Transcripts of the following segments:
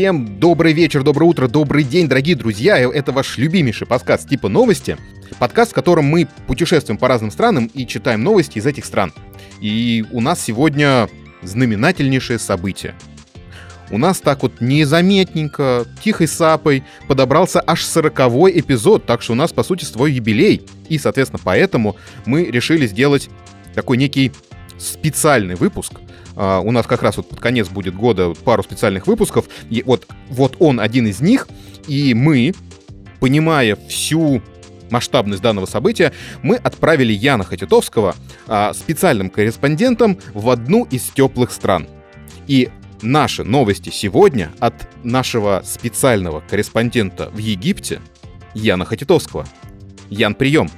Всем добрый вечер, доброе утро, добрый день, дорогие друзья. Это ваш любимейший подкаст типа новости. Подкаст, в котором мы путешествуем по разным странам и читаем новости из этих стран. И у нас сегодня знаменательнейшее событие. У нас так вот незаметненько, тихой сапой подобрался аж сороковой эпизод, так что у нас, по сути, свой юбилей. И, соответственно, поэтому мы решили сделать такой некий специальный выпуск. Uh, у нас как раз вот под конец будет года пару специальных выпусков. И вот, вот он один из них. И мы, понимая всю масштабность данного события, мы отправили Яна Хатитовского uh, специальным корреспондентом в одну из теплых стран. И наши новости сегодня от нашего специального корреспондента в Египте Яна Хатитовского. Ян, прием!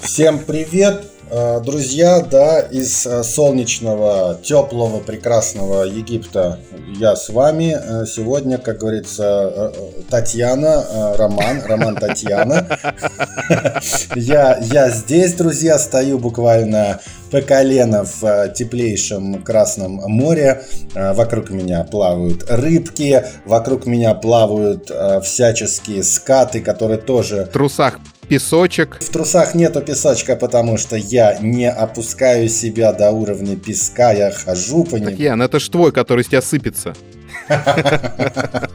Всем привет! Э, друзья, да, из э, солнечного, теплого, прекрасного Египта я с вами. Э, сегодня, как говорится, Татьяна, Роман, Роман Татьяна. Я, я здесь, друзья, стою буквально по колено в теплейшем Красном море. Вокруг меня плавают рыбки, вокруг меня плавают всяческие скаты, которые тоже... В трусах песочек. В трусах нету песочка, потому что я не опускаю себя до уровня песка, я хожу по нему. Так, Ян, это ж твой, который с тебя сыпется.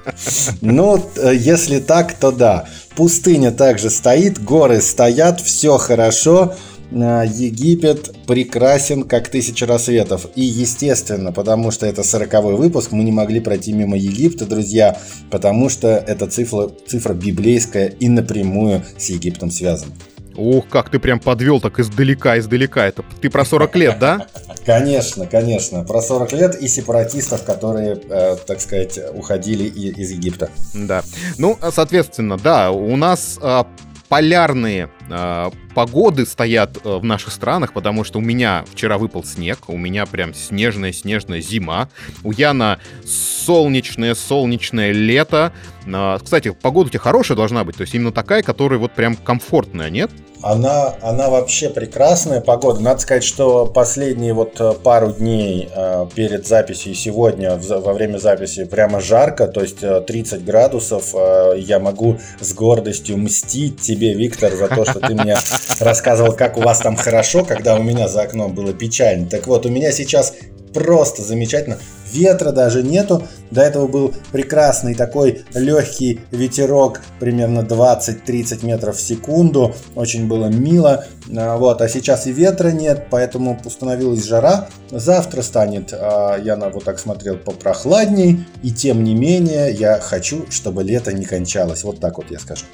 Ну, если так, то да. Пустыня также стоит, горы стоят, все хорошо. Э, Египет прекрасен, как тысяча рассветов. И естественно, потому что это сороковой выпуск, мы не могли пройти мимо Египта, друзья, потому что эта цифра, цифра библейская и напрямую с Египтом связана. Ух, как ты прям подвел так издалека, издалека. Это ты про 40 лет, да? Конечно, конечно. Про 40 лет и сепаратистов, которые, э, так сказать, уходили из Египта. Да. Ну, соответственно, да, у нас э, полярные э, погоды стоят э, в наших странах, потому что у меня вчера выпал снег, у меня прям снежная-снежная зима, у Яна солнечное-солнечное лето. Э, кстати, погода у тебя хорошая должна быть, то есть именно такая, которая вот прям комфортная, нет? Она, она вообще прекрасная погода. Надо сказать, что последние вот э, пару дней э, перед записью и сегодня во время записи прямо жарко, то есть 30 градусов. Я могу с гордостью мстить тебе, Виктор, за то, что ты мне рассказывал, как у вас там хорошо, когда у меня за окном было печально. Так вот, у меня сейчас просто замечательно. Ветра даже нету. До этого был прекрасный такой легкий ветерок, примерно 20-30 метров в секунду. Очень было мило. А, вот, а сейчас и ветра нет, поэтому установилась жара. Завтра станет, а, я на вот так смотрел, попрохладней. И тем не менее, я хочу, чтобы лето не кончалось. Вот так вот я скажу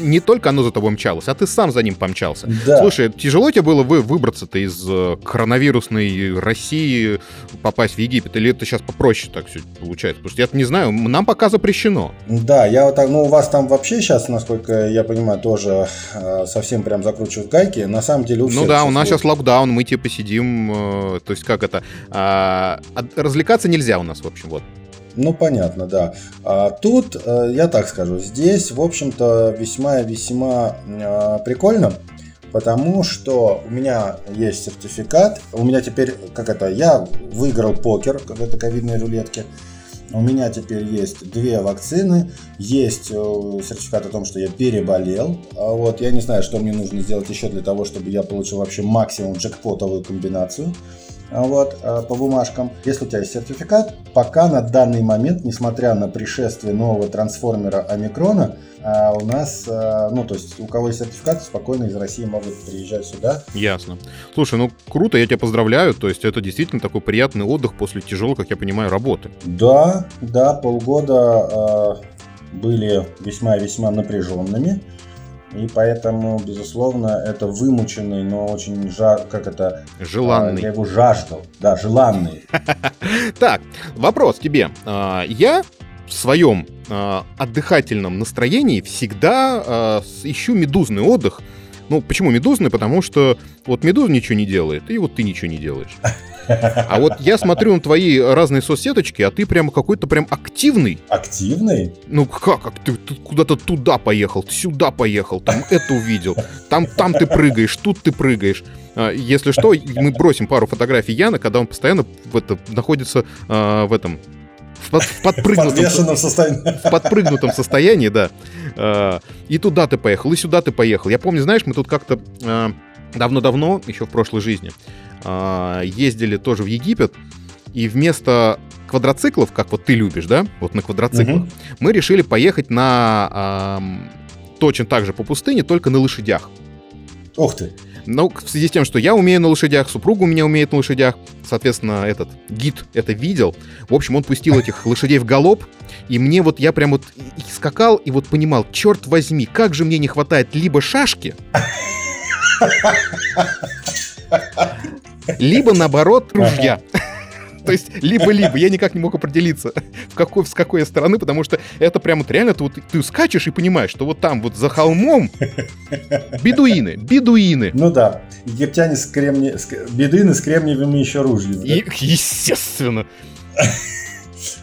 не только оно за тобой мчалось, а ты сам за ним помчался. Да. Слушай, тяжело тебе было вы выбраться-то из э, коронавирусной России, попасть в Египет? Или это сейчас попроще так все получается? Потому что я не знаю, нам пока запрещено. Да, я вот так, ну у вас там вообще сейчас, насколько я понимаю, тоже э, совсем прям закручивают гайки. На самом деле у Ну да, у нас сейчас локдаун, мы типа сидим, э, то есть как это, э, развлекаться нельзя у нас, в общем, вот. Ну, понятно, да. А тут, э, я так скажу, здесь, в общем-то, весьма-весьма э, прикольно, потому что у меня есть сертификат, у меня теперь, как это, я выиграл покер, как это ковидные рулетки, у меня теперь есть две вакцины, есть э, сертификат о том, что я переболел. А вот я не знаю, что мне нужно сделать еще для того, чтобы я получил вообще максимум джекпотовую комбинацию. А вот, э, по бумажкам. Если у тебя есть сертификат, пока на данный момент, несмотря на пришествие нового трансформера Омикрона, а у нас, э, ну, то есть у кого есть сертификат, спокойно из России могут приезжать сюда. Ясно. Слушай, ну круто, я тебя поздравляю. То есть это действительно такой приятный отдых после тяжелой, как я понимаю, работы. Да, да, полгода э, были весьма-весьма напряженными. И поэтому, безусловно, это вымученный, но очень жар, как это... Желанный. Я его жаждал. Да, желанный. Так, вопрос тебе. А, я в своем а, отдыхательном настроении всегда а, ищу медузный отдых. Ну, почему медузный? Потому что вот медуза ничего не делает, и вот ты ничего не делаешь. А вот я смотрю на твои разные соцсеточки, а ты прям какой-то прям активный. Активный? Ну как, как ты, ты куда-то туда поехал, сюда поехал, там это увидел, там, там ты прыгаешь, тут ты прыгаешь. А, если что, мы бросим пару фотографий Яна, когда он постоянно в это, находится а, в этом в, под, в подпрыгнутом, состоянии. в подпрыгнутом состоянии, да. А, и туда ты поехал, и сюда ты поехал. Я помню, знаешь, мы тут как-то давно-давно, еще в прошлой жизни, а, ездили тоже в Египет, и вместо квадроциклов, как вот ты любишь, да, вот на квадроциклах, угу. мы решили поехать на точно так же по пустыне, только на лошадях. Ух ты! Ну, в связи с тем, что я умею на лошадях, супруга у меня умеет на лошадях, соответственно, этот гид это видел. В общем, он пустил этих лошадей в галоп, и мне вот, я прям вот скакал и вот понимал, черт возьми, как же мне не хватает либо шашки, либо, наоборот, ружья. То есть либо-либо. Я никак не мог определиться, в какой, с какой стороны, потому что это прямо вот реально, ты, вот, ты скачешь и понимаешь, что вот там вот за холмом бедуины, бедуины. Ну да, египтяне с кремни... с... бедуины с кремниевыми еще ружьями. И, естественно.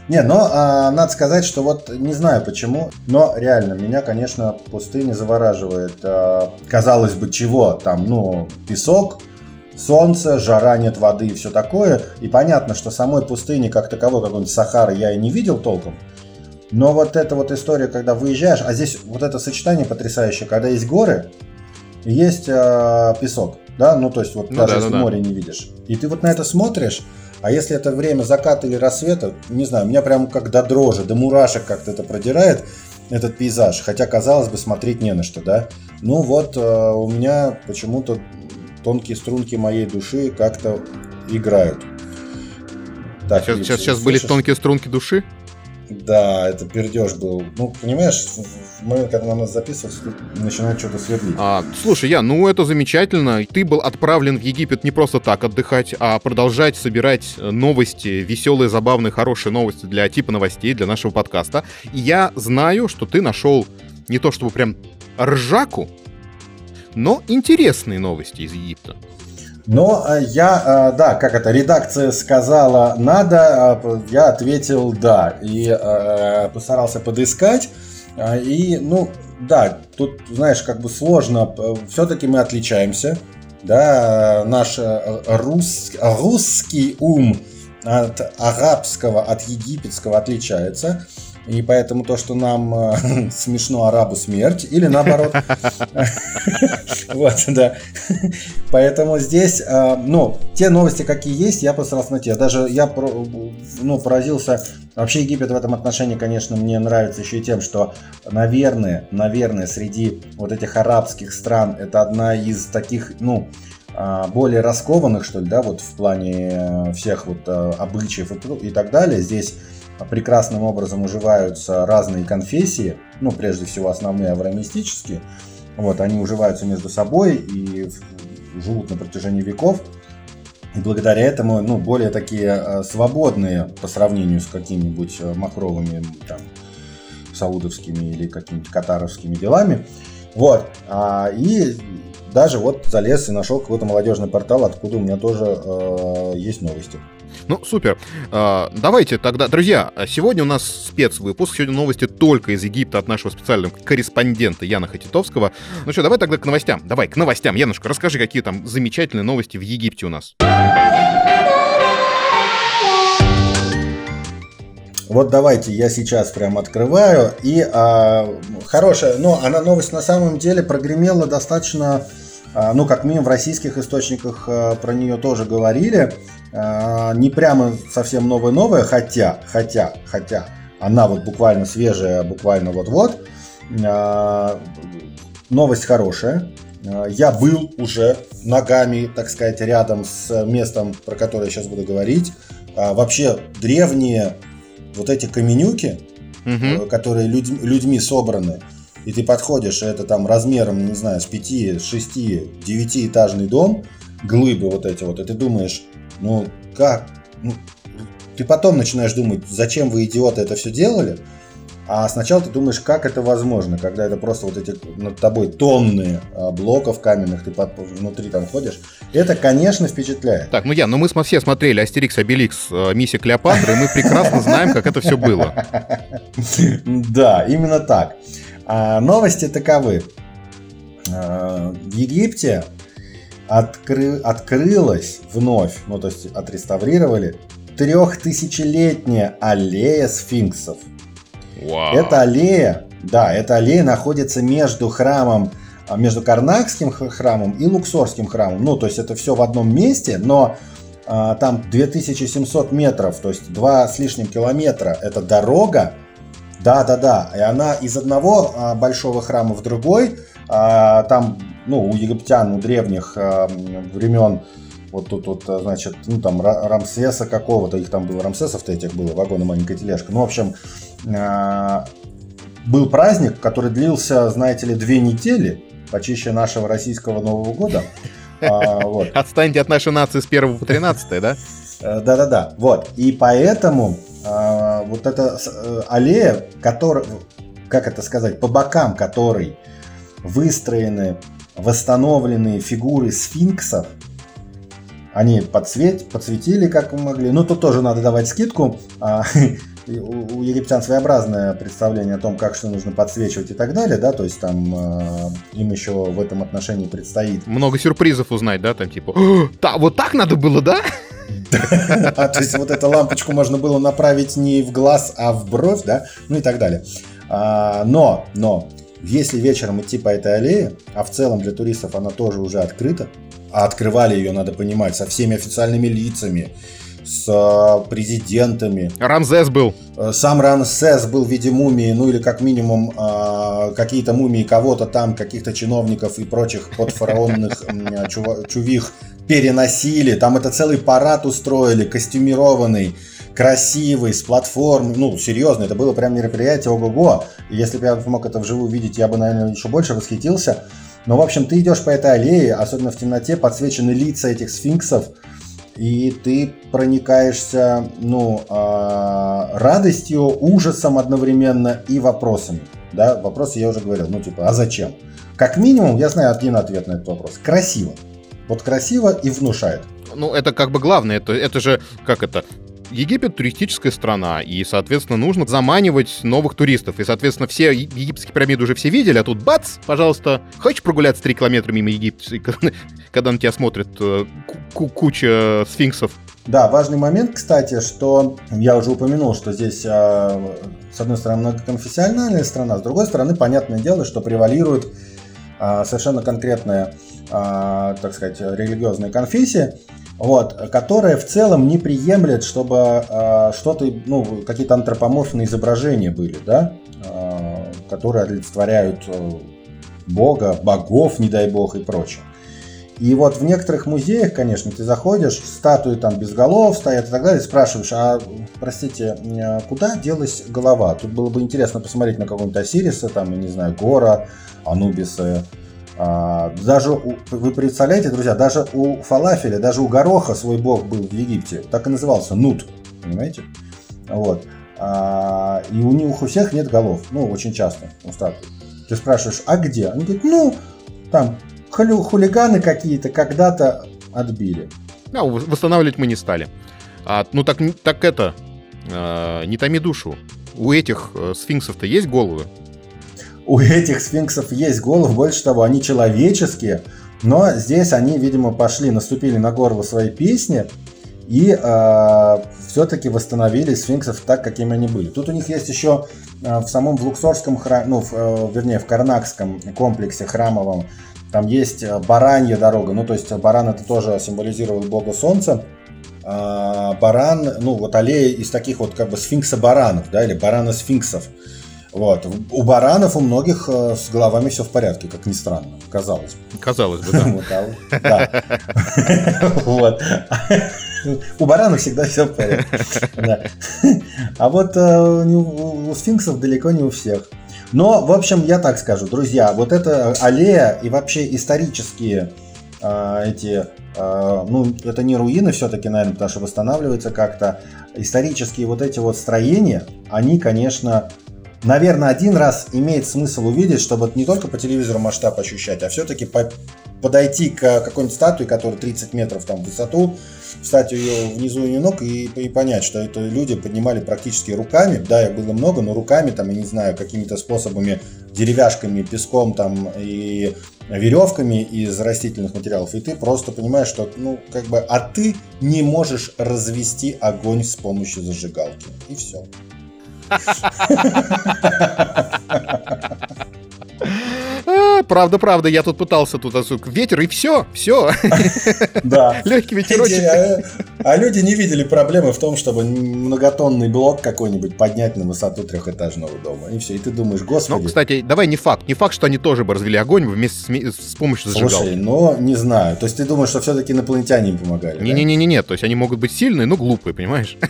Не, но а, надо сказать, что вот не знаю почему, но реально меня, конечно, пустыня завораживает. А, казалось бы, чего там, ну, песок, солнце, жара, нет воды и все такое. И понятно, что самой пустыни как таковой, какой-нибудь Сахары, я и не видел толком. Но вот эта вот история, когда выезжаешь, а здесь вот это сочетание потрясающее, когда есть горы, есть э, песок, да, ну то есть вот ну, даже да, если ну, море да. не видишь. И ты вот на это смотришь, а если это время заката или рассвета, не знаю, меня прям как до дрожи, до мурашек как-то это продирает, этот пейзаж. Хотя, казалось бы, смотреть не на что, да. Ну вот, э, у меня почему-то тонкие струнки моей души как-то играют. Так, сейчас, сейчас, сейчас были тонкие струнки души? Да, это пердеж был. Ну, понимаешь, мы, когда нам записывать, начинаем что-то сверлить. А, слушай, я, ну это замечательно. Ты был отправлен в Египет не просто так отдыхать, а продолжать собирать новости, веселые, забавные, хорошие новости для типа новостей, для нашего подкаста. И я знаю, что ты нашел не то чтобы прям ржаку, но интересные новости из Египта. Но э, я, э, да, как это, редакция сказала надо, а я ответил да. И э, постарался подыскать. И, ну, да, тут, знаешь, как бы сложно. Все-таки мы отличаемся. Да, наш рус, русский ум от арабского, от египетского отличается. И поэтому то, что нам э, смешно арабу смерть, или наоборот. Вот, да. Поэтому здесь, э, ну, те новости, какие есть, я постарался найти. Даже я, ну, поразился. Вообще Египет в этом отношении, конечно, мне нравится еще и тем, что, наверное, наверное, среди вот этих арабских стран это одна из таких, ну, а, более раскованных, что ли, да, вот в плане э, всех вот обычаев и так далее. Здесь прекрасным образом уживаются разные конфессии, ну, прежде всего, основные авраамистические. Вот, они уживаются между собой и живут на протяжении веков. И благодаря этому, ну, более такие э, свободные по сравнению с какими-нибудь э, махровыми, там, саудовскими или какими-то катаровскими делами. Вот. А, и даже вот залез и нашел какой-то молодежный портал, откуда у меня тоже э, есть новости. Ну, супер. А, давайте тогда, друзья, сегодня у нас спецвыпуск. Сегодня новости только из Египта от нашего специального корреспондента Яна Хатитовского. Ну что, давай тогда к новостям. Давай, к новостям. Янушка, расскажи, какие там замечательные новости в Египте у нас. Вот давайте я сейчас прям открываю. И а, хорошая, но она новость на самом деле прогремела достаточно, ну как минимум в российских источниках а, про нее тоже говорили. А, не прямо совсем новая-новая, хотя, хотя, хотя, она вот буквально свежая, буквально вот-вот. А, новость хорошая. А, я был уже ногами, так сказать, рядом с местом, про которое я сейчас буду говорить. Вообще древние вот эти каменюки, угу. которые людь, людьми собраны, и ты подходишь, это там размером, не знаю, с 5, 6, 9 этажный дом, глыбы вот эти вот, и ты думаешь, ну, как? Ну, ты потом начинаешь думать, зачем вы, идиоты, это все делали? А сначала ты думаешь, как это возможно, когда это просто вот эти над тобой тонны а, блоков каменных, ты под, внутри там ходишь. Это, конечно, впечатляет. Так, ну я, ну мы все смотрели Астерикс, Обеликс, э, Миссия Клеопатры, и мы прекрасно знаем, как это все было. Да, именно так. А, новости таковы. А, в Египте откры, открылась вновь, ну то есть отреставрировали трехтысячелетняя аллея сфинксов. Вау. Эта аллея, да, эта аллея находится между храмом, а, между Карнакским храмом и Луксорским храмом. Ну, то есть это все в одном месте, но а, там 2700 метров, то есть два с лишним километра. Это дорога, да-да-да, и она из одного а, большого храма в другой, а, там, ну, у египтян, у древних а, времен вот тут вот, значит, ну там Рамсеса какого-то, их там было Рамсесов-то этих было, вагон и маленькая тележка. Ну, в общем, был праздник, который длился, знаете ли, две недели, почище нашего российского Нового года. Отстаньте от нашей нации с 1 по 13, да? Э, да-да-да, вот. И поэтому вот эта э, аллея, которая, как это сказать, по бокам которой выстроены восстановленные фигуры сфинксов, они подсвет, подсветили, как могли. Ну, тут тоже надо давать скидку. А, у, у египтян своеобразное представление о том, как что нужно подсвечивать и так далее, да, то есть там э, им еще в этом отношении предстоит. Много сюрпризов узнать, да, там типа, да, вот так надо было, да? А, то есть вот эту лампочку можно было направить не в глаз, а в бровь, да, ну и так далее. А, но, но, если вечером идти по этой аллее, а в целом для туристов она тоже уже открыта, а открывали ее, надо понимать, со всеми официальными лицами, с э, президентами. Рамзес был. Э, сам Рамзес был в виде мумии, ну или как минимум э, какие-то мумии кого-то там, каких-то чиновников и прочих подфараонных чувих переносили. Там это целый парад устроили, костюмированный красивый, с платформой, ну, серьезно, это было прям мероприятие, ого-го. Если бы я мог это вживую видеть, я бы, наверное, еще больше восхитился. Но, в общем, ты идешь по этой аллее, особенно в темноте, подсвечены лица этих сфинксов, и ты проникаешься, ну, э, радостью, ужасом одновременно и вопросами. Да, вопросы я уже говорил, ну, типа, а зачем? Как минимум, я знаю один ответ на этот вопрос. Красиво. Вот красиво и внушает. Ну, это как бы главное, это, это же, как это, Египет туристическая страна, и, соответственно, нужно заманивать новых туристов. И, соответственно, все египетские пирамиды уже все видели, а тут бац, пожалуйста, хочешь прогуляться 3 километра мимо Египта, когда на тебя смотрит э, куча сфинксов? Да, важный момент, кстати, что я уже упомянул, что здесь, а, с одной стороны, многоконфессиональная страна, с другой стороны, понятное дело, что превалирует совершенно конкретная, а, так сказать, религиозная конфессия вот, которая в целом не приемлет, чтобы э, что-то, ну, какие-то антропоморфные изображения были, да, э, которые олицетворяют э, Бога, богов, не дай бог, и прочее. И вот в некоторых музеях, конечно, ты заходишь, статуи там без голов стоят и так далее, спрашиваешь, а, простите, куда делась голова? Тут было бы интересно посмотреть на какого-нибудь Осириса, там, я не знаю, Гора, Анубиса, а, даже у, вы представляете, друзья, даже у фалафеля, даже у гороха свой бог был в Египте, так и назывался Нут, понимаете? Вот. А, и у них у всех нет голов, ну, очень часто у статуи. Ты спрашиваешь, а где? Они говорят, ну, там, хулиганы какие-то когда-то отбили. Да, восстанавливать мы не стали. А, ну, так, так это, э, не томи душу. У этих э, сфинксов-то есть головы? у этих сфинксов есть головы, больше того, они человеческие, но здесь они, видимо, пошли, наступили на горло своей песни и э, все-таки восстановили сфинксов так, какими они были. Тут у них есть еще э, в самом в Луксорском храме, ну, в, э, вернее, в Карнакском комплексе храмовом, там есть э, баранья дорога, ну, то есть баран это тоже символизировал бога солнца, а баран, ну, вот аллея из таких вот как бы сфинкса баранов, да, или барана сфинксов. Вот. У баранов у многих э, с головами все в порядке, как ни странно, казалось бы. Казалось бы, да. А вот. У баранов всегда все в порядке. А вот э, у сфинксов далеко не у всех. Но, в общем, я так скажу, друзья, вот эта аллея и вообще исторические э, эти, ну, это не руины все-таки, наверное, потому что восстанавливается как-то. Исторические вот эти вот строения, они, конечно, наверное, один раз имеет смысл увидеть, чтобы не только по телевизору масштаб ощущать, а все-таки по подойти к какой-нибудь статуе, которая 30 метров там в высоту, встать ее внизу ее ног и, и понять, что это люди поднимали практически руками, да, их было много, но руками, там, я не знаю, какими-то способами, деревяшками, песком там и веревками из растительных материалов, и ты просто понимаешь, что, ну, как бы, а ты не можешь развести огонь с помощью зажигалки. И все. А, правда, правда, я тут пытался тут ветер, и все, все. Да. Легкий ветерочек. А, а люди не видели проблемы в том, чтобы многотонный блок какой-нибудь поднять на высоту трехэтажного дома. И все, и ты думаешь, господи. Ну, кстати, давай не факт. Не факт, что они тоже бы развели огонь вместе с, с помощью зажигалки. Слушай, но не знаю. То есть ты думаешь, что все-таки инопланетяне им помогали? Не-не-не-не, то есть они могут быть сильные, но глупые, понимаешь?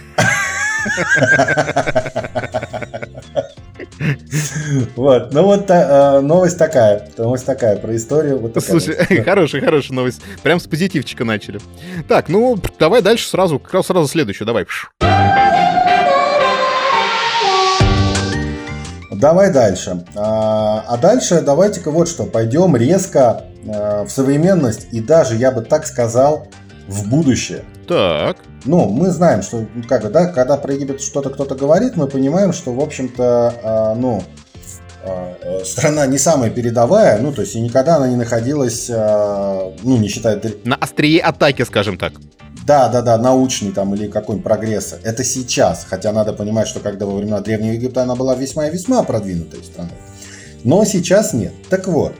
Вот, ну вот э, новость такая, новость такая про историю. Вот Слушай, хорошая, хорошая новость. Прям с позитивчика начали. Так, ну давай дальше сразу, как раз сразу следующую, давай. Давай дальше. А, а дальше давайте-ка вот что, пойдем резко э, в современность и даже, я бы так сказал, в будущее. Так. Ну, мы знаем, что, ну, как бы, да, когда про Египет что-то кто-то говорит, мы понимаем, что, в общем-то, э, ну, э, страна не самая передовая, ну, то есть и никогда она не находилась, э, ну, не считая... На острие атаки, скажем так. Да, да, да, научный там или какой-нибудь прогресс. Это сейчас, хотя надо понимать, что когда во времена Древнего Египта она была весьма и весьма продвинутой страной. Но сейчас нет. Так вот,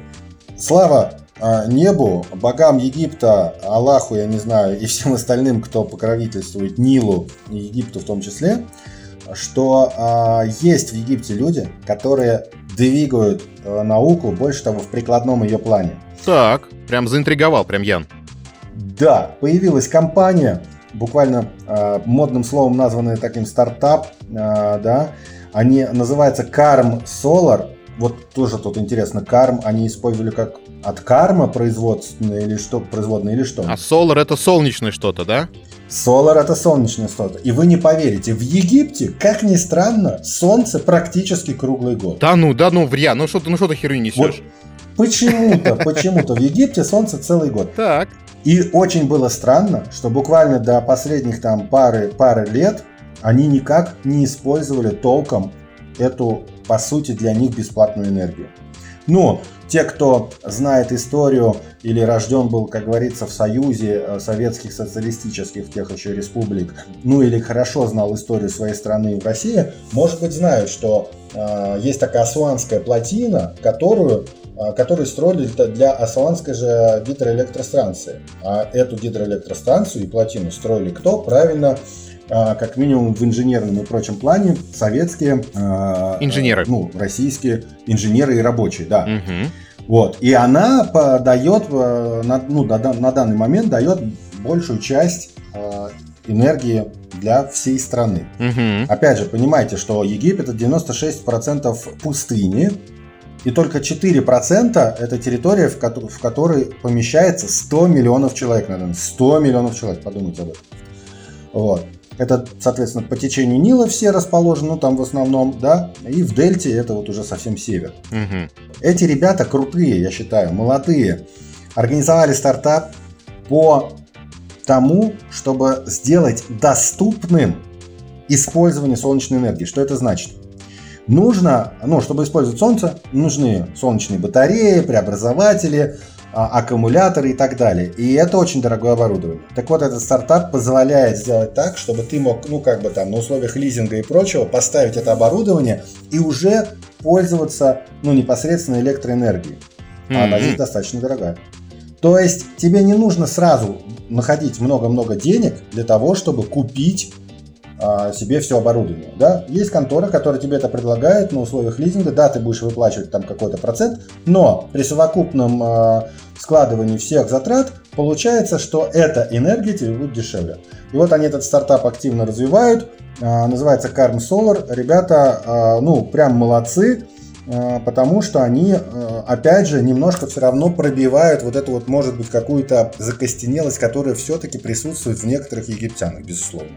слава а, небу, богам Египта, Аллаху, я не знаю, и всем остальным, кто покровительствует Нилу и Египту в том числе, что а, есть в Египте люди, которые двигают а, науку, больше того, в прикладном ее плане. Так, прям заинтриговал, прям Ян. Да, появилась компания, буквально э, модным словом названная таким стартап, э, да, они называются Karm Solar, вот тоже тут интересно, карм они использовали как от карма производственное или что, производное или что? А solar это солнечное что-то, да? Solar это солнечное что-то. И вы не поверите, в Египте, как ни странно, солнце практически круглый год. Да ну, да ну, вря, ну что ты, ну что ты херню несешь? Вот почему-то, почему-то в Египте солнце целый год. Так. И очень было странно, что буквально до последних там пары, пары лет они никак не использовали толком эту по сути, для них бесплатную энергию. Но те, кто знает историю или рожден был, как говорится, в союзе э, советских социалистических, тех еще республик, ну или хорошо знал историю своей страны в России, может быть знают, что э, есть такая Асуанская плотина, которую э, строили для Асуанской же гидроэлектростанции. А эту гидроэлектростанцию и плотину строили кто? Правильно, как минимум в инженерном и прочем плане советские а, инженеры, ну российские инженеры и рабочие, да. Угу. Вот и она подает э, ну на данный момент дает большую часть э, энергии для всей страны. Угу. Опять же, понимаете, что Египет это 96% пустыни, и только 4% это территория, в, ко- в которой помещается 100 миллионов человек, наверное. 100 миллионов человек, подумайте об этом. Вот. Это, соответственно, по течению Нила все расположены, ну там в основном, да, и в Дельте это вот уже совсем север. Угу. Эти ребята крутые, я считаю, молодые. Организовали стартап по тому, чтобы сделать доступным использование солнечной энергии. Что это значит? Нужно, ну, чтобы использовать солнце, нужны солнечные батареи, преобразователи, аккумуляторы и так далее. И это очень дорогое оборудование. Так вот, этот стартап позволяет сделать так, чтобы ты мог, ну, как бы там, на условиях лизинга и прочего, поставить это оборудование и уже пользоваться, ну, непосредственно электроэнергией. А mm-hmm. она здесь достаточно дорогая. То есть тебе не нужно сразу находить много-много денег для того, чтобы купить а, себе все оборудование. Да? Есть контора, которая тебе это предлагает на условиях лизинга. Да, ты будешь выплачивать там какой-то процент, но при совокупном а, складывании всех затрат получается, что эта энергия тебе будет дешевле. И вот они этот стартап активно развивают. А, называется Carm Solar. Ребята, а, ну, прям молодцы а, потому что они, а, опять же, немножко все равно пробивают вот эту вот, может быть, какую-то закостенелость, которая все-таки присутствует в некоторых египтянах, безусловно.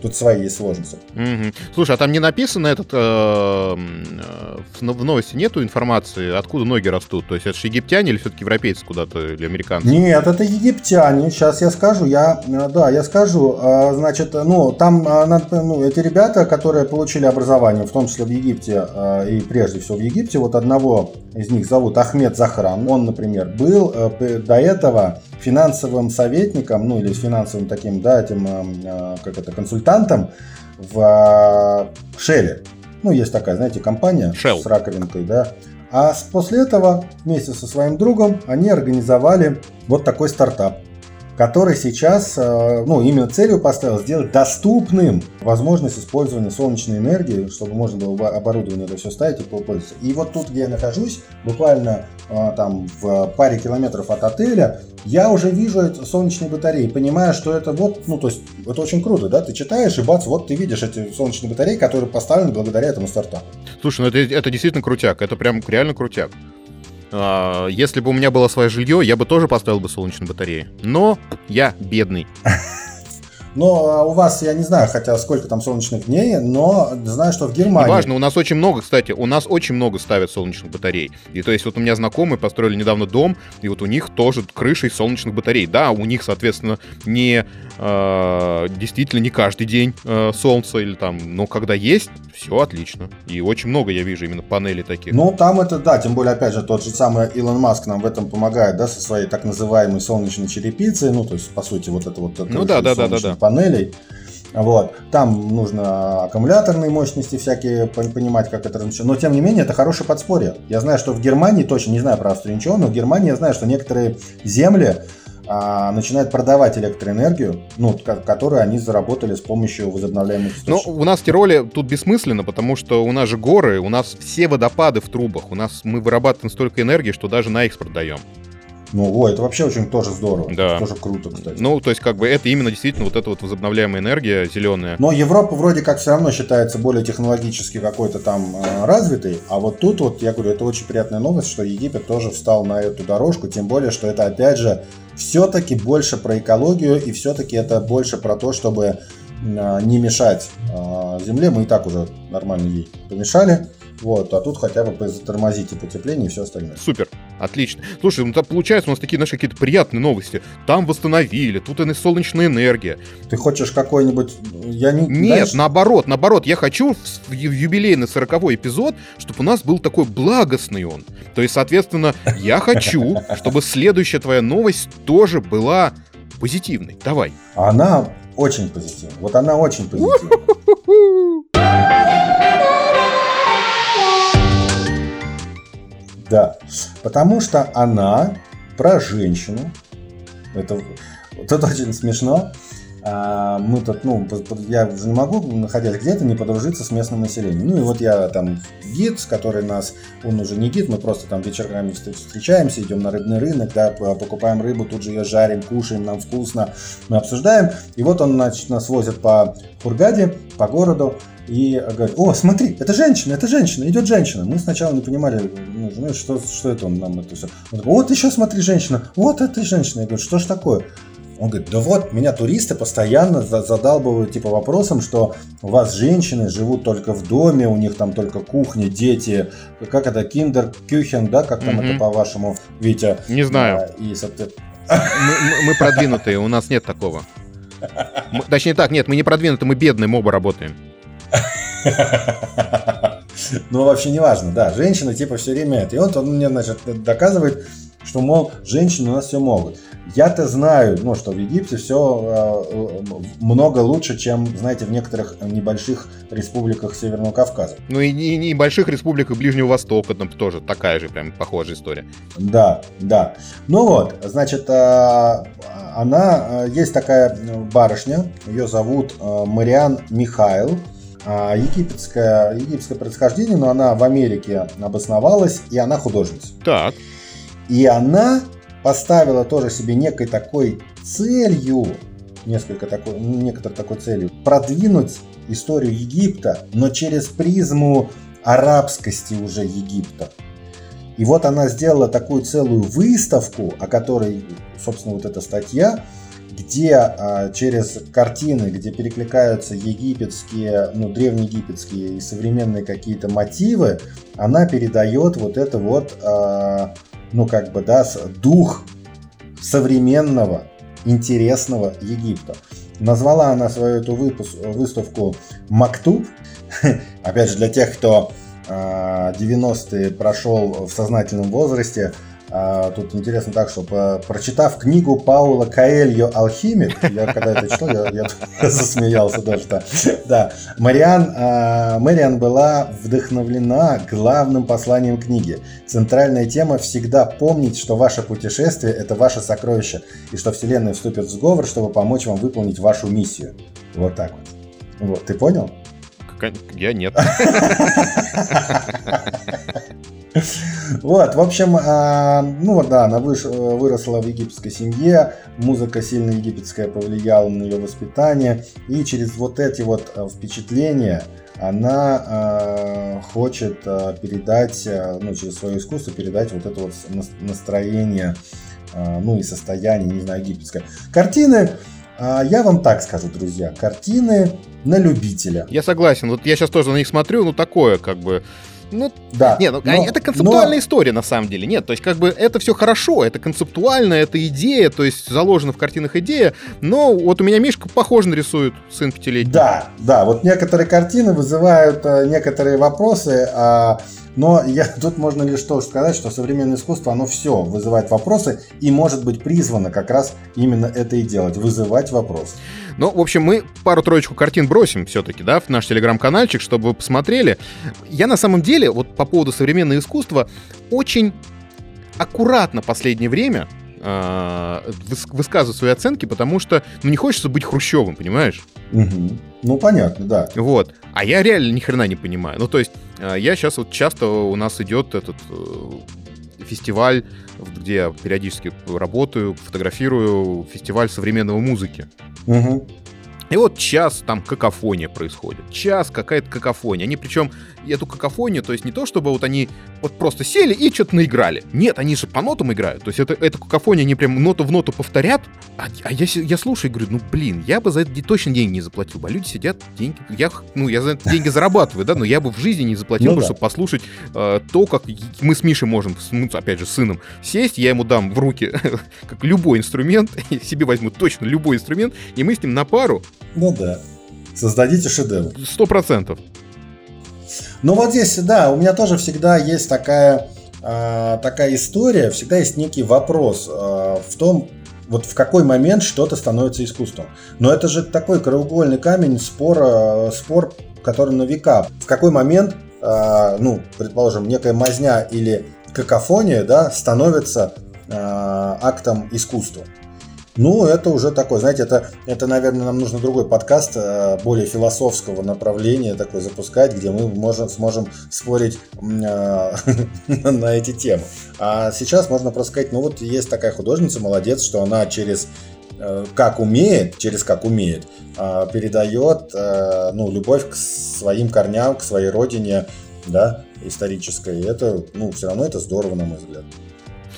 Тут свои есть сложности. Угу. Слушай, а там не написано этот э, э в новости нету информации, откуда ноги растут? То есть это же египтяне или все-таки европейцы куда-то или американцы? Нет, это египтяне. Сейчас я скажу, я э, да, я скажу. А, значит, ну там а, ну, эти ребята, которые получили образование, в том числе в Египте а, и прежде всего в Египте, вот одного из них зовут Ахмед Захран. Он, например, был до этого финансовым советником, ну или финансовым таким, да, этим, как это, консультантом в Шелле. Ну, есть такая, знаете, компания Shell. с раковинкой, да. А после этого вместе со своим другом они организовали вот такой стартап который сейчас, э, ну, именно целью поставил сделать доступным возможность использования солнечной энергии, чтобы можно было оборудование это все ставить и пользоваться. И вот тут, где я нахожусь, буквально э, там в паре километров от отеля, я уже вижу солнечные батареи, понимая, что это вот, ну, то есть, это очень круто, да, ты читаешь, и бац, вот ты видишь эти солнечные батареи, которые поставлены благодаря этому стартапу. Слушай, ну это, это действительно крутяк, это прям реально крутяк. А, если бы у меня было свое жилье, я бы тоже поставил бы солнечные батареи. Но я бедный. Но а у вас, я не знаю, хотя сколько там солнечных дней, но знаю, что в Германии... Важно, у нас очень много, кстати, у нас очень много ставят солнечных батарей. И то есть вот у меня знакомые построили недавно дом, и вот у них тоже крыша из солнечных батарей. Да, у них, соответственно, не э, действительно не каждый день э, солнце или там, но когда есть, все отлично. И очень много я вижу именно панелей таких. Ну, там это, да, тем более, опять же, тот же самый Илон Маск нам в этом помогает, да, со своей так называемой солнечной черепицей, ну, то есть, по сути, вот это вот... Ну, да, да, да, да, да панелей. Вот. Там нужно аккумуляторные мощности всякие понимать, как это размещено. Но тем не менее, это хорошее подспорье. Я знаю, что в Германии, точно не знаю про Австрию ничего, но в Германии я знаю, что некоторые земли а, начинают продавать электроэнергию, ну, которую они заработали с помощью возобновляемых источников. Ну, у нас в Тироле тут бессмысленно, потому что у нас же горы, у нас все водопады в трубах, у нас мы вырабатываем столько энергии, что даже на экспорт даем. Ну, о, это вообще очень тоже здорово. Да. Тоже круто, кстати. Ну, то есть, как бы, это именно действительно вот эта вот возобновляемая энергия зеленая. Но Европа вроде как все равно считается более технологически какой-то там э, развитой, а вот тут вот, я говорю, это очень приятная новость, что Египет тоже встал на эту дорожку, тем более, что это, опять же, все-таки больше про экологию, и все-таки это больше про то, чтобы э, не мешать э, земле. Мы и так уже нормально ей помешали. Вот, а тут хотя бы затормозите потепление и все остальное. Супер, отлично. Слушай, ну там получается у нас такие наши какие-то приятные новости. Там восстановили, тут и солнечная энергия. Ты хочешь какой-нибудь... Я не... Нет, знаешь... наоборот, наоборот. Я хочу в юбилейный сороковой эпизод, чтобы у нас был такой благостный он. То есть, соответственно, я хочу, чтобы следующая твоя новость тоже была позитивной. Давай. Она очень позитивная. Вот она очень позитивная. Да, потому что она про женщину. Это, это очень смешно. А, мы тут, ну, я уже не могу, находясь где-то, не подружиться с местным населением. Ну и вот я там гид, который нас, он уже не гид, мы просто там вечерами встречаемся, идем на рыбный рынок, да, покупаем рыбу, тут же ее жарим, кушаем, нам вкусно, мы обсуждаем. И вот он, значит, нас возит по Хургаде, по городу, и говорит, о, смотри, это женщина, это женщина, идет женщина. Мы сначала не понимали, ну, что, что это он нам это все. Он такой, вот еще смотри, женщина, вот это женщина. Я говорю, что ж такое? Он говорит, да вот, меня туристы постоянно задалбывают типа вопросом, что у вас женщины живут только в доме, у них там только кухня, дети, как это, киндер, кюхен, да, как там mm-hmm. это по-вашему, Витя? Не знаю. А, и, мы, мы продвинутые, у нас нет такого. Мы, точнее так, нет, мы не продвинутые, мы бедные, мы оба работаем. Ну, вообще не важно, да, женщины типа все время это. И вот он мне, значит, доказывает, что, мол, женщины у нас все могут. Я-то знаю, ну, что в Египте все э, много лучше, чем, знаете, в некоторых небольших республиках Северного Кавказа. Ну и, и небольших республиках Ближнего Востока, там тоже такая же прям похожая история. Да, да. Ну вот, значит, э, она, э, есть такая барышня, ее зовут э, Мариан Михаил, э, египетское, египетское происхождение, но она в Америке обосновалась, и она художница. Так. И она поставила тоже себе некой такой целью, несколько такой, некоторой такой целью, продвинуть историю Египта, но через призму арабскости уже Египта. И вот она сделала такую целую выставку, о которой, собственно, вот эта статья, где а, через картины, где перекликаются египетские, ну, древнеегипетские и современные какие-то мотивы, она передает вот это вот, а, ну, как бы, да, дух современного, интересного Египта. Назвала она свою эту выставку «Мактуб». Опять же, для тех, кто 90-е а, прошел в сознательном возрасте, тут интересно так, что по, прочитав книгу Паула Каэльо «Алхимик», я когда это читал, я, я засмеялся даже. Да, да. Мариан, а, Мариан была вдохновлена главным посланием книги. Центральная тема всегда помнить, что ваше путешествие – это ваше сокровище, и что Вселенная вступит в сговор, чтобы помочь вам выполнить вашу миссию. Вот так вот. Вот, ты понял? Я нет. Вот, в общем, а, ну да, она выросла в египетской семье, музыка сильно египетская повлияла на ее воспитание, и через вот эти вот а, впечатления она э, хочет передать, ну, через свое искусство передать вот это вот настроение, ну, и состояние, не знаю, египетское. Картины, я вам так скажу, друзья, картины на любителя. Я согласен, вот я сейчас тоже на них смотрю, ну, такое, как бы, ну, да. Нет, ну, но, это концептуальная но... история на самом деле. Нет, то есть как бы это все хорошо, это концептуально, это идея, то есть заложена в картинах идея, но вот у меня Мишка похоже нарисует сын пятилетний. Да, да, вот некоторые картины вызывают э, некоторые вопросы, а но я, тут можно лишь то сказать, что современное искусство, оно все вызывает вопросы и может быть призвано как раз именно это и делать, вызывать вопросы. Ну, в общем, мы пару-троечку картин бросим все-таки, да, в наш телеграм-канальчик, чтобы вы посмотрели. Я на самом деле, вот по поводу современного искусства, очень аккуратно последнее время э, высказываю свои оценки, потому что, ну, не хочется быть Хрущевым, понимаешь? Угу. Ну, понятно, да. Вот. А я реально ни хрена не понимаю. Ну, то есть, э, я сейчас вот часто у нас идет этот э, фестиваль, где я периодически работаю, фотографирую, фестиваль современного музыки. Угу. И вот час там какофония происходит. Час какая-то какофония. Они причем эту какофонию, то есть не то, чтобы вот они вот просто сели и что-то наиграли. Нет, они же по нотам играют. То есть это, эту какофонию они прям ноту в ноту повторят. А, а я, я слушаю и говорю, ну блин, я бы за это точно деньги не заплатил бы. А люди сидят, деньги, я, ну я за это деньги зарабатываю, да, но я бы в жизни не заплатил, ну, да. чтобы послушать э, то, как мы с Мишей можем, ну, опять же, с сыном сесть, я ему дам в руки как любой инструмент, себе возьму точно любой инструмент, и мы с ним на пару ну да. Создадите шедевр. Сто процентов. Ну вот здесь, да, у меня тоже всегда есть такая, э, такая история, всегда есть некий вопрос э, в том, вот в какой момент что-то становится искусством. Но это же такой краеугольный камень спора, спор, который на века. В какой момент, э, ну, предположим, некая мазня или какофония, да, становится э, актом искусства. Ну, это уже такой, знаете, это, это, наверное, нам нужно другой подкаст э, более философского направления такой запускать, где мы можем, сможем спорить э, на эти темы. А сейчас можно просто сказать, ну вот есть такая художница, молодец, что она через э, как умеет, через как умеет, передает ну, любовь к своим корням, к своей родине, да, исторической. И это, ну, все равно это здорово, на мой взгляд.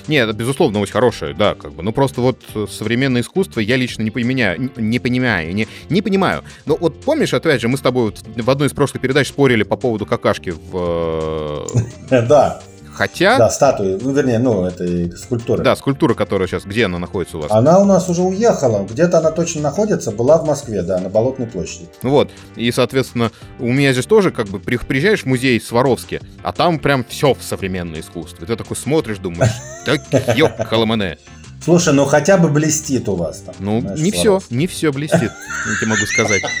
Нет, это, безусловно, очень хорошее, да, как бы. Ну, просто вот современное искусство я лично не понимаю, не понимаю, не, не понимаю. Но вот помнишь, опять же, мы с тобой вот в одной из прошлых передач спорили по поводу какашки в... Да. Хотя... Да, статуи, ну, вернее, ну, это скульптура. Да, скульптура, которая сейчас, где она находится у вас? Она у нас уже уехала, где-то она точно находится, была в Москве, да, на Болотной площади. Вот, и, соответственно, у меня здесь тоже, как бы, приезжаешь в музей Сваровски, а там прям все в современное искусство. И ты такой смотришь, думаешь, так, ёк, халамане. Слушай, ну хотя бы блестит у вас там. Ну, знаешь, не все, не все блестит, я тебе могу сказать.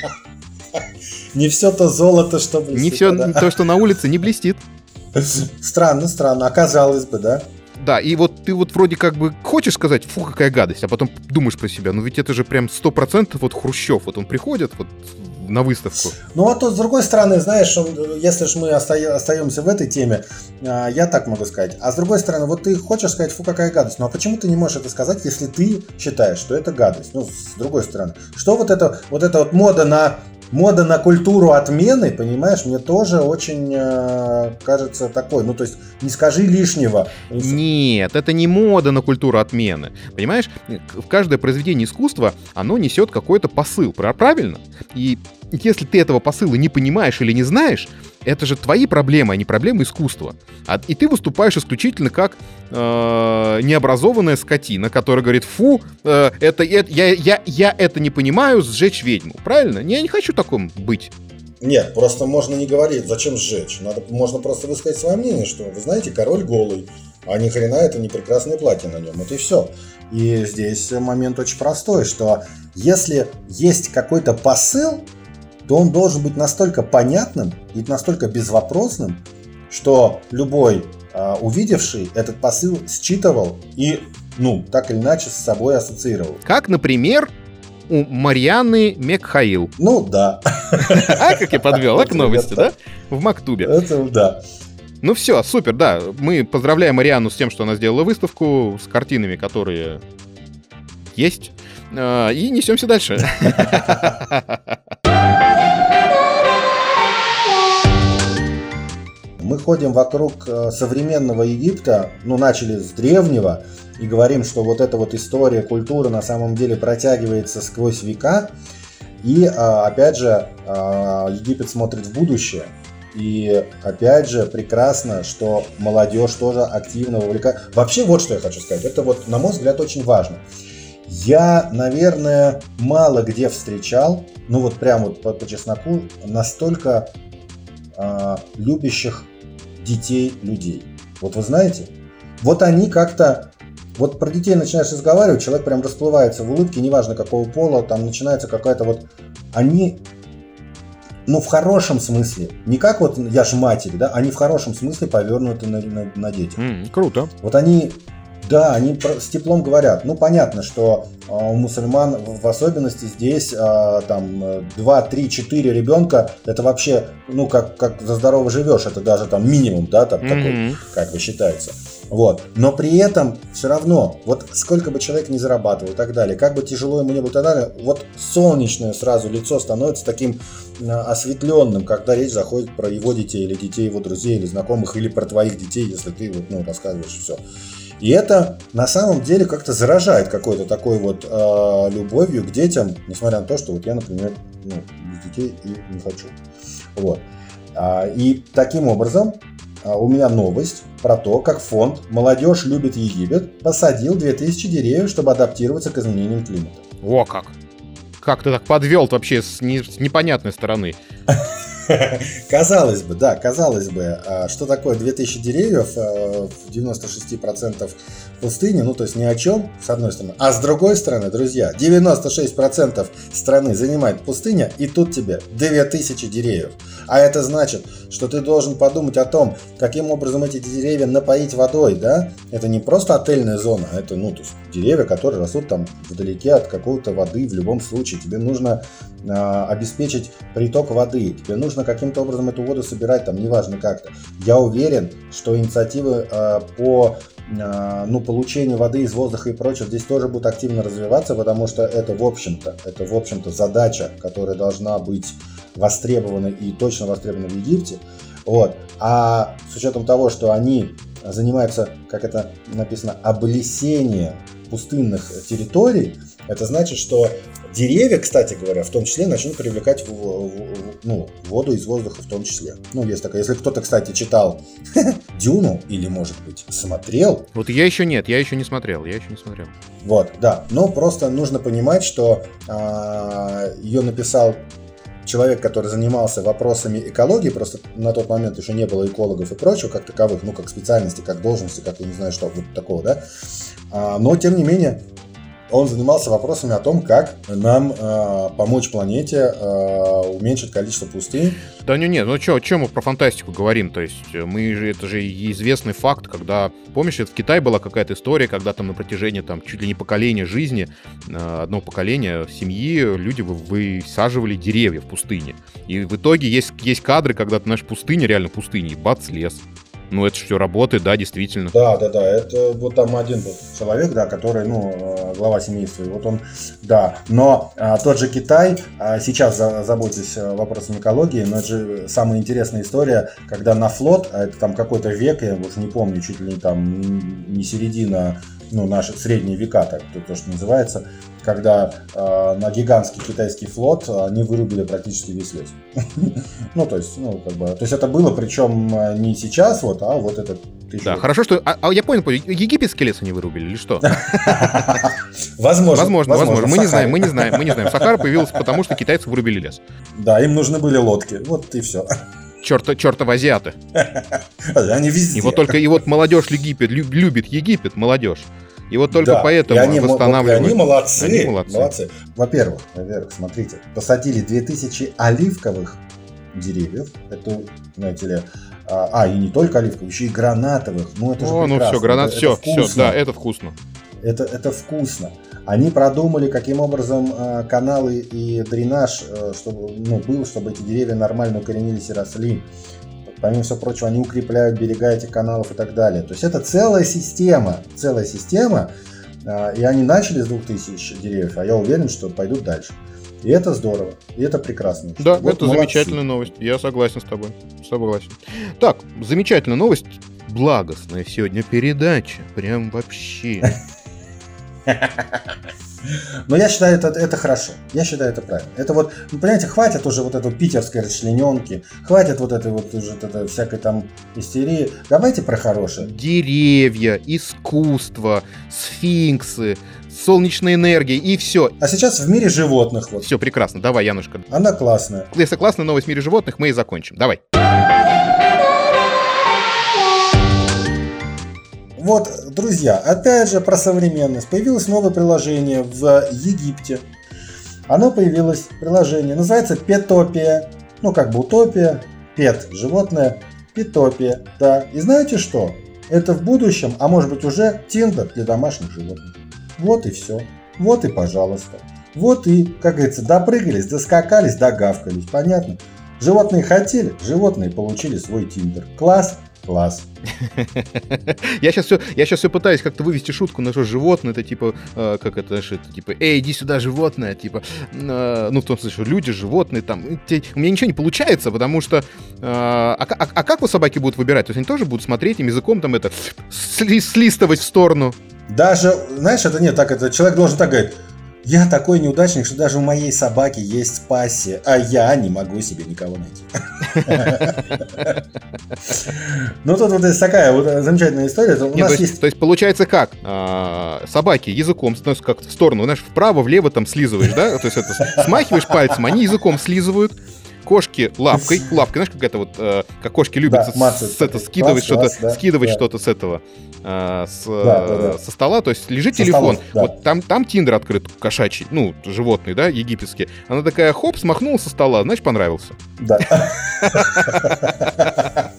Не все то золото, что блестит. Не все то, что на улице, не блестит. Странно, странно, оказалось бы, да? Да, и вот ты вот вроде как бы хочешь сказать, фу, какая гадость, а потом думаешь про себя, ну ведь это же прям сто процентов вот Хрущев, вот он приходит вот на выставку. Ну а то с другой стороны, знаешь, если же мы остаемся в этой теме, а, я так могу сказать. А с другой стороны, вот ты хочешь сказать, фу, какая гадость, ну а почему ты не можешь это сказать, если ты считаешь, что это гадость? Ну, с другой стороны, что вот это вот, это вот мода на мода на культуру отмены, понимаешь, мне тоже очень э, кажется такой. Ну, то есть, не скажи лишнего. Нет, это не мода на культуру отмены. Понимаешь, в каждое произведение искусства оно несет какой-то посыл, правильно? И если ты этого посыла не понимаешь или не знаешь, это же твои проблемы, а не проблемы искусства. А, и ты выступаешь исключительно как э, необразованная скотина, которая говорит, фу, э, это, это я, я, я это не понимаю, сжечь ведьму. Правильно? Я не хочу таким быть. Нет, просто можно не говорить, зачем сжечь. Надо, можно просто высказать свое мнение, что, вы знаете, король голый, а ни хрена это не прекрасное платье на нем. Вот и все. И здесь момент очень простой, что если есть какой-то посыл, то он должен быть настолько понятным и настолько безвопросным, что любой э, увидевший этот посыл считывал и, ну, так или иначе с собой ассоциировал. Как, например, у Марианны Мекхаил. Ну, да. А, как я подвел, а к новости, да? В Мактубе. Это, да. Ну все, супер, да. Мы поздравляем Марианну с тем, что она сделала выставку с картинами, которые есть. А, и несемся дальше. Мы ходим вокруг э, современного Египта, ну, начали с древнего, и говорим, что вот эта вот история, культура на самом деле протягивается сквозь века. И, а, опять же, а, Египет смотрит в будущее. И опять же, прекрасно, что молодежь тоже активно вовлекается. Вообще, вот что я хочу сказать. Это вот, на мой взгляд, очень важно. Я, наверное, мало где встречал, ну вот прям вот по, по чесноку, настолько э, любящих детей людей. Вот вы знаете, вот они как-то, вот про детей начинаешь разговаривать, человек прям расплывается в улыбке, неважно какого пола, там начинается какая-то вот, они, ну в хорошем смысле, не как вот я же матерь, да, они в хорошем смысле повернуты на, на, на детей. Mm, круто. Вот они да, они с теплом говорят. Ну, понятно, что а, у мусульман в особенности здесь а, там 2, 3, 4 ребенка, это вообще, ну, как, как за здорово живешь, это даже там минимум, да, там mm-hmm. такой, как бы считается. Вот. Но при этом все равно, вот сколько бы человек ни зарабатывал и так далее, как бы тяжело ему не было и так далее, вот солнечное сразу лицо становится таким а, осветленным, когда речь заходит про его детей или детей его друзей или знакомых, или про твоих детей, если ты вот, ну, рассказываешь все. И это на самом деле как-то заражает какой-то такой вот э, любовью к детям, несмотря на то, что вот я, например, ну, детей и не хочу. Вот. А, и таким образом а, у меня новость про то, как фонд «Молодежь любит Египет» посадил 2000 деревьев, чтобы адаптироваться к изменениям климата. О, как! Как ты так подвел вообще с, не, с непонятной стороны? Казалось бы, да, казалось бы, а что такое 2000 деревьев а, в 96% пустыни, ну то есть ни о чем, с одной стороны. А с другой стороны, друзья, 96% страны занимает пустыня, и тут тебе 2000 деревьев. А это значит, что ты должен подумать о том, каким образом эти деревья напоить водой, да? Это не просто отельная зона, а это, ну, то есть деревья, которые растут там вдалеке от какой-то воды в любом случае. Тебе нужно э, обеспечить приток воды, тебе нужно каким-то образом эту воду собирать, там, неважно как-то. Я уверен, что инициативы э, по ну, получению воды из воздуха и прочее здесь тоже будет активно развиваться, потому что это, в общем-то, это, в общем-то, задача, которая должна быть востребована и точно востребована в Египте. Вот. А с учетом того, что они занимаются, как это написано, облесением пустынных территорий, это значит, что Деревья, кстати говоря, в том числе начнут привлекать в, в, ну, воду из воздуха в том числе. Ну, есть такое. Если кто-то, кстати, читал Дюну или, может быть, смотрел. Вот я еще нет, я еще не смотрел, я еще не смотрел. Вот, да. Но просто нужно понимать, что а, ее написал человек, который занимался вопросами экологии, просто на тот момент еще не было экологов и прочего, как таковых, ну, как специальности, как должности, как, я не знаю, что вот такого, да. А, но, тем не менее, он занимался вопросами о том, как нам э, помочь планете э, уменьшить количество пустынь. Да не, не, ну что, чем мы про фантастику говорим? То есть э, мы же, это же известный факт, когда, помнишь, в Китае была какая-то история, когда там на протяжении там чуть ли не поколения жизни, э, одного поколения семьи, люди высаживали деревья в пустыне. И в итоге есть, есть кадры, когда, знаешь, пустыня, реально пустыня, и бац, лес. Ну, это все работает, да, действительно. Да, да, да. Это вот там один был человек, да, который, ну, э, глава семейства. И вот он, да. Но а, тот же Китай, а, сейчас за, заботьтесь э, вопросом экологии, но это же самая интересная история, когда на флот, а это там какой-то век, я уже не помню, чуть ли не там не середина ну, наши средние века, так то, что называется, когда э, на гигантский китайский флот они вырубили практически весь лес. ну, то есть, ну, как бы, то есть это было, причем э, не сейчас, вот, а вот этот да, хорошо, что... А, а я понял, египетский лес они вырубили или что? Возможно. Возможно, возможно. Мы не знаем, мы не знаем, мы не знаем. Сахара появилась потому, что китайцы вырубили лес. Да, им нужны были лодки. Вот и все. Черта, чертова азиаты. Они везде. И вот только и вот молодежь Египет любит Египет, молодежь. И вот только да, поэтому и они, восстанавливают. И они молодцы. Они молодцы. молодцы. Во-первых, во-первых, смотрите, посадили 2000 оливковых деревьев. Это, знаете ли, а, а, и не только оливковых, еще и гранатовых. Ну, это же О, ну все, гранат, это, все, это все, да, это вкусно. Это, это вкусно. Они продумали, каким образом э, каналы и дренаж э, чтобы, ну, был, чтобы эти деревья нормально укоренились и росли. Помимо всего прочего, они укрепляют берега этих каналов и так далее. То есть это целая система, целая система, э, и они начали с 2000 деревьев, а я уверен, что пойдут дальше. И это здорово, и это прекрасно. Да, вот это молодцы. замечательная новость. Я согласен с тобой. Согласен. Так, замечательная новость. Благостная сегодня передача. Прям вообще. Но я считаю, это, это хорошо. Я считаю, это правильно. Это вот, ну, понимаете, хватит уже вот этой питерской расчлененки, хватит вот этой вот уже это, всякой там истерии. Давайте про хорошее. Деревья, искусство, сфинксы, солнечная энергия и все. А сейчас в мире животных вот. Все прекрасно. Давай, Янушка. Она классная. Если классная новость в мире животных, мы и закончим. Давай. Вот, друзья, опять же про современность. Появилось новое приложение в Египте. Оно появилось, приложение, называется Петопия. Ну, как бы утопия, пет, животное, Петопия, да. И знаете что? Это в будущем, а может быть уже Тиндер для домашних животных. Вот и все. Вот и пожалуйста. Вот и, как говорится, допрыгались, доскакались, догавкались. Понятно? Животные хотели, животные получили свой Тиндер. Класс, Класс. я сейчас все, я сейчас все пытаюсь как-то вывести шутку на что животное, это типа, э, как это, что это, типа, эй, иди сюда, животное, типа, э, ну, в том смысле, что люди, животные, там, те, у меня ничего не получается, потому что, э, а, а, а как вы собаки будут выбирать? То есть они тоже будут смотреть им языком там это, сли, слистывать в сторону? Даже, знаешь, это нет, так, это человек должен так говорить, я такой неудачник, что даже у моей собаки есть пассия, а я не могу себе никого найти. Ну, тут вот такая вот замечательная история. У нас есть... То есть, получается как? А, собаки языком становятся как в сторону, знаешь, вправо, влево там слизываешь, да? То есть, это смахиваешь пальцем, они языком слизывают, кошки лапкой, лапкой, знаешь, как это вот, э, как кошки любят да, с, с, это, скидывать что-то, да, скидывать да. что-то с этого, э, с, да, да, да. со стола, то есть лежит со телефон, столов, да. вот там, там Тиндер открыт кошачий, ну, животный, да, египетский, она такая, хоп, смахнула со стола, значит, понравился. Да.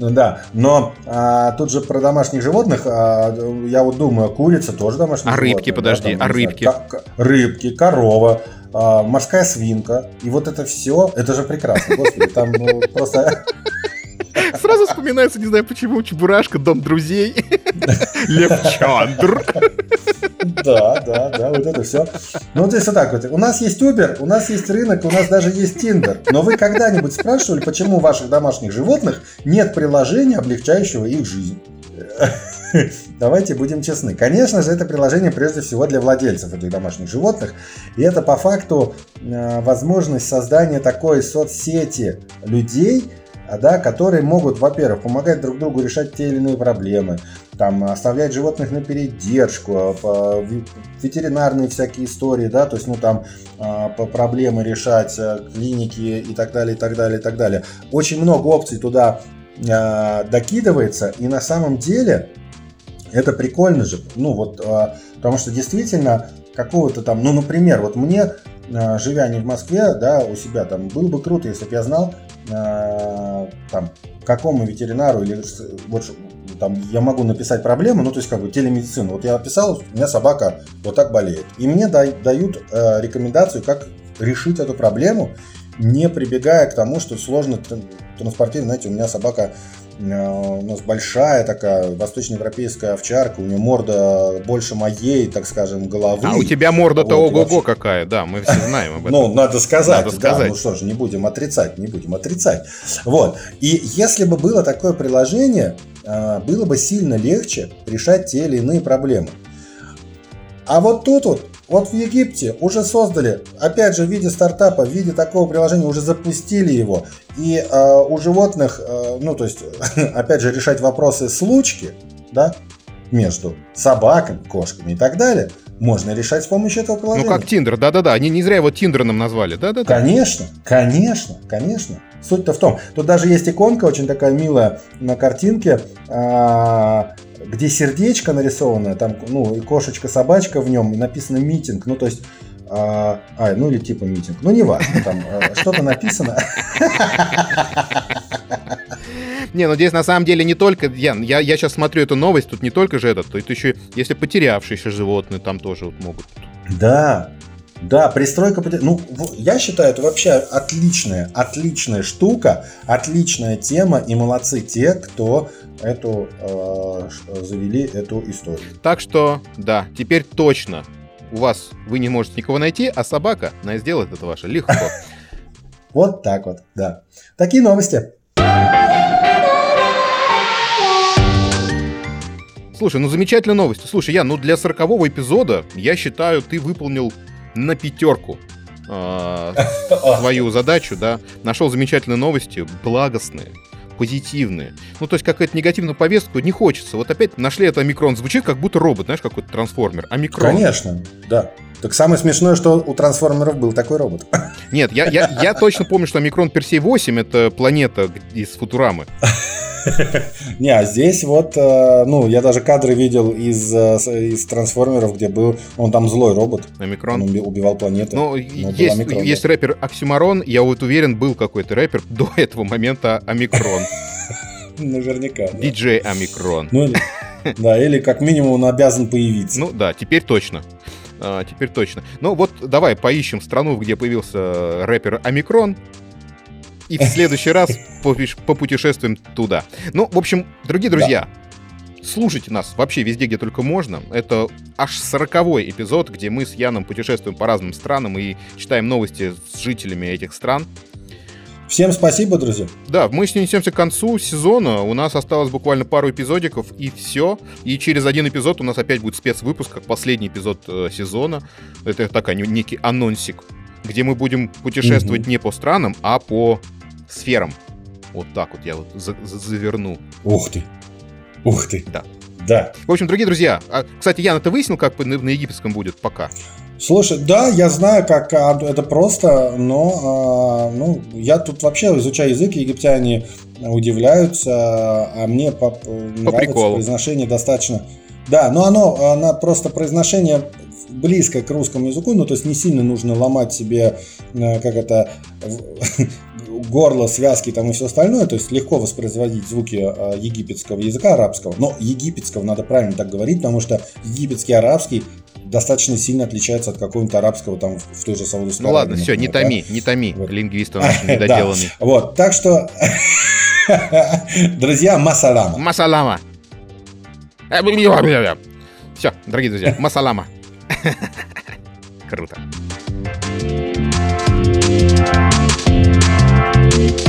Ну да, но а, тут же про домашних животных, а, я вот думаю, курица тоже домашняя. А рыбки, подожди, да, там, а рыбки? Знаю, рыбки, корова, а, морская свинка. И вот это все, это же прекрасно, господи, там ну, просто... Сразу вспоминается, не знаю почему, Чебурашка, Дом друзей, Лев Чандр. Да, да, да, вот это все. Ну, вот если так вот, у нас есть Uber, у нас есть рынок, у нас даже есть Tinder. Но вы когда-нибудь спрашивали, почему у ваших домашних животных нет приложения, облегчающего их жизнь? Давайте будем честны. Конечно же, это приложение прежде всего для владельцев этих домашних животных. И это по факту э, возможность создания такой соцсети людей, да, которые могут, во-первых, помогать друг другу решать те или иные проблемы, там, оставлять животных на передержку, а, ветеринарные всякие истории, да, то есть, ну, там, по проблемы решать, э, клиники и так далее, и так далее, и так далее. Очень много опций туда э, докидывается, и на самом деле это прикольно же, ну вот, э, потому что действительно какого-то там, ну, например, вот мне, э, живя не в Москве, да, у себя там, было бы круто, если бы я знал, э, там, какому ветеринару или вот там я могу написать проблему, ну то есть как бы телемедицину. Вот я написал, у меня собака вот так болеет, и мне дают рекомендацию, как решить эту проблему не прибегая к тому, что сложно транспортировать. Знаете, у меня собака у нас большая такая восточноевропейская овчарка, у нее морда больше моей, так скажем, головы. А у тебя морда-то вот, ого-го какая, да, мы все знаем об этом. Ну, надо сказать, надо сказать. Да, ну что ж, не будем отрицать, не будем отрицать. Вот, и если бы было такое приложение, э, было бы сильно легче решать те или иные проблемы. А вот тут вот вот в Египте уже создали, опять же, в виде стартапа, в виде такого приложения уже запустили его. И э, у животных, э, ну то есть, опять же, решать вопросы случки, да, между собаками, кошками и так далее, можно решать с помощью этого приложения. Ну как Тиндер, да-да-да, они не зря его Тиндером назвали, да-да-да. Конечно, конечно, конечно. Суть-то в том, тут даже есть иконка очень такая милая на картинке, а, где сердечко нарисовано, там, ну, и кошечка, собачка в нем, и написано митинг, ну, то есть, а, а ну, или типа митинг, ну, не важно, там а, что-то написано. Не, ну здесь на самом деле не только, Ян, я, я сейчас смотрю эту новость, тут не только же этот, тут еще, если потерявшиеся животные там тоже вот могут. Да, да, пристройка... Ну, я считаю, это вообще отличная, отличная штука, отличная тема, и молодцы те, кто эту э, завели эту историю. Так что, да, теперь точно у вас вы не можете никого найти, а собака на сделает это ваше легко. Вот так вот, да. Такие новости. Слушай, ну замечательная новость. Слушай, я, ну для сорокового эпизода, я считаю, ты выполнил на пятерку э, свою задачу, да. Нашел замечательные новости, благостные, позитивные. Ну, то есть какая-то негативную повестку не хочется. Вот опять нашли это омикрон. Звучит как будто робот, знаешь, какой-то трансформер. Омикрон. Конечно, да. Так самое смешное, что у трансформеров был такой робот. Нет, я, я, я точно помню, что омикрон Персей 8 это планета из Футурамы. Не, а здесь вот, э, ну, я даже кадры видел из, э, из трансформеров, где был, он там злой робот. Омикрон. Он убивал планеты. Ну, есть, есть рэпер Оксимарон, я вот уверен, был какой-то рэпер до этого момента Омикрон. Наверняка. Диджей Омикрон. Ну, да, или как минимум он обязан появиться. Ну да, теперь точно. А, теперь точно. Ну вот давай поищем страну, где появился рэпер Омикрон и в следующий раз попутешествуем туда. Ну, в общем, дорогие друзья, слушайте нас вообще везде, где только можно. Это аж сороковой эпизод, где мы с Яном путешествуем по разным странам и читаем новости с жителями этих стран. Всем спасибо, друзья. Да, мы несемся к концу сезона. У нас осталось буквально пару эпизодиков, и все. И через один эпизод у нас опять будет спецвыпуск, как последний эпизод э, сезона. Это такая некий анонсик, где мы будем путешествовать угу. не по странам, а по сферам. Вот так вот я вот за заверну. Ух ты. Ух ты. Да. Да. В общем, дорогие друзья, а, кстати, Яна, ты выяснил, как на, на египетском будет пока? Слушай, да, я знаю, как а, это просто, но а, ну, я тут вообще изучаю язык, египтяне удивляются, а мне по, по нравится приколу. произношение достаточно. Да, но оно, оно просто произношение близко к русскому языку, ну то есть не сильно нужно ломать себе, э, как это, горло, связки там и все остальное, то есть легко воспроизводить звуки э, египетского языка, арабского, но египетского надо правильно так говорить, потому что египетский арабский достаточно сильно отличается от какого-нибудь арабского там в той же Саудовской Ну ладно, все, не томи, не томи, вот. лингвист у нас недоделанный. Вот, так что, друзья, масалама. Масалама. Все, дорогие друзья, масалама. Круто. Thank you.